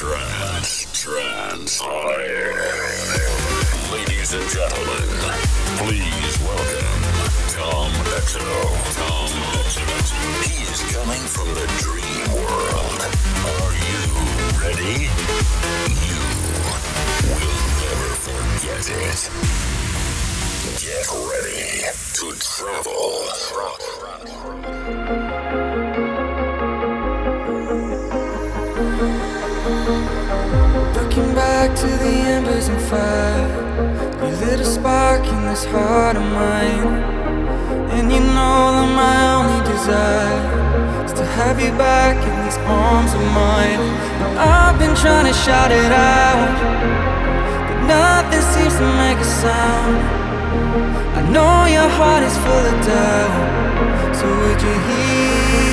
Trance, on air. Ladies and gentlemen, please welcome Tom Exo. Tom Exo. He is coming from the dream world. Are you ready? You will never forget it. Get ready to travel. Back to the embers and fire. You lit a spark in this heart of mine. And you know that my only desire Is to have you back in these arms of mine. Now I've been trying to shout it out But nothing seems to make a sound. I know your heart is full of doubt So would you hear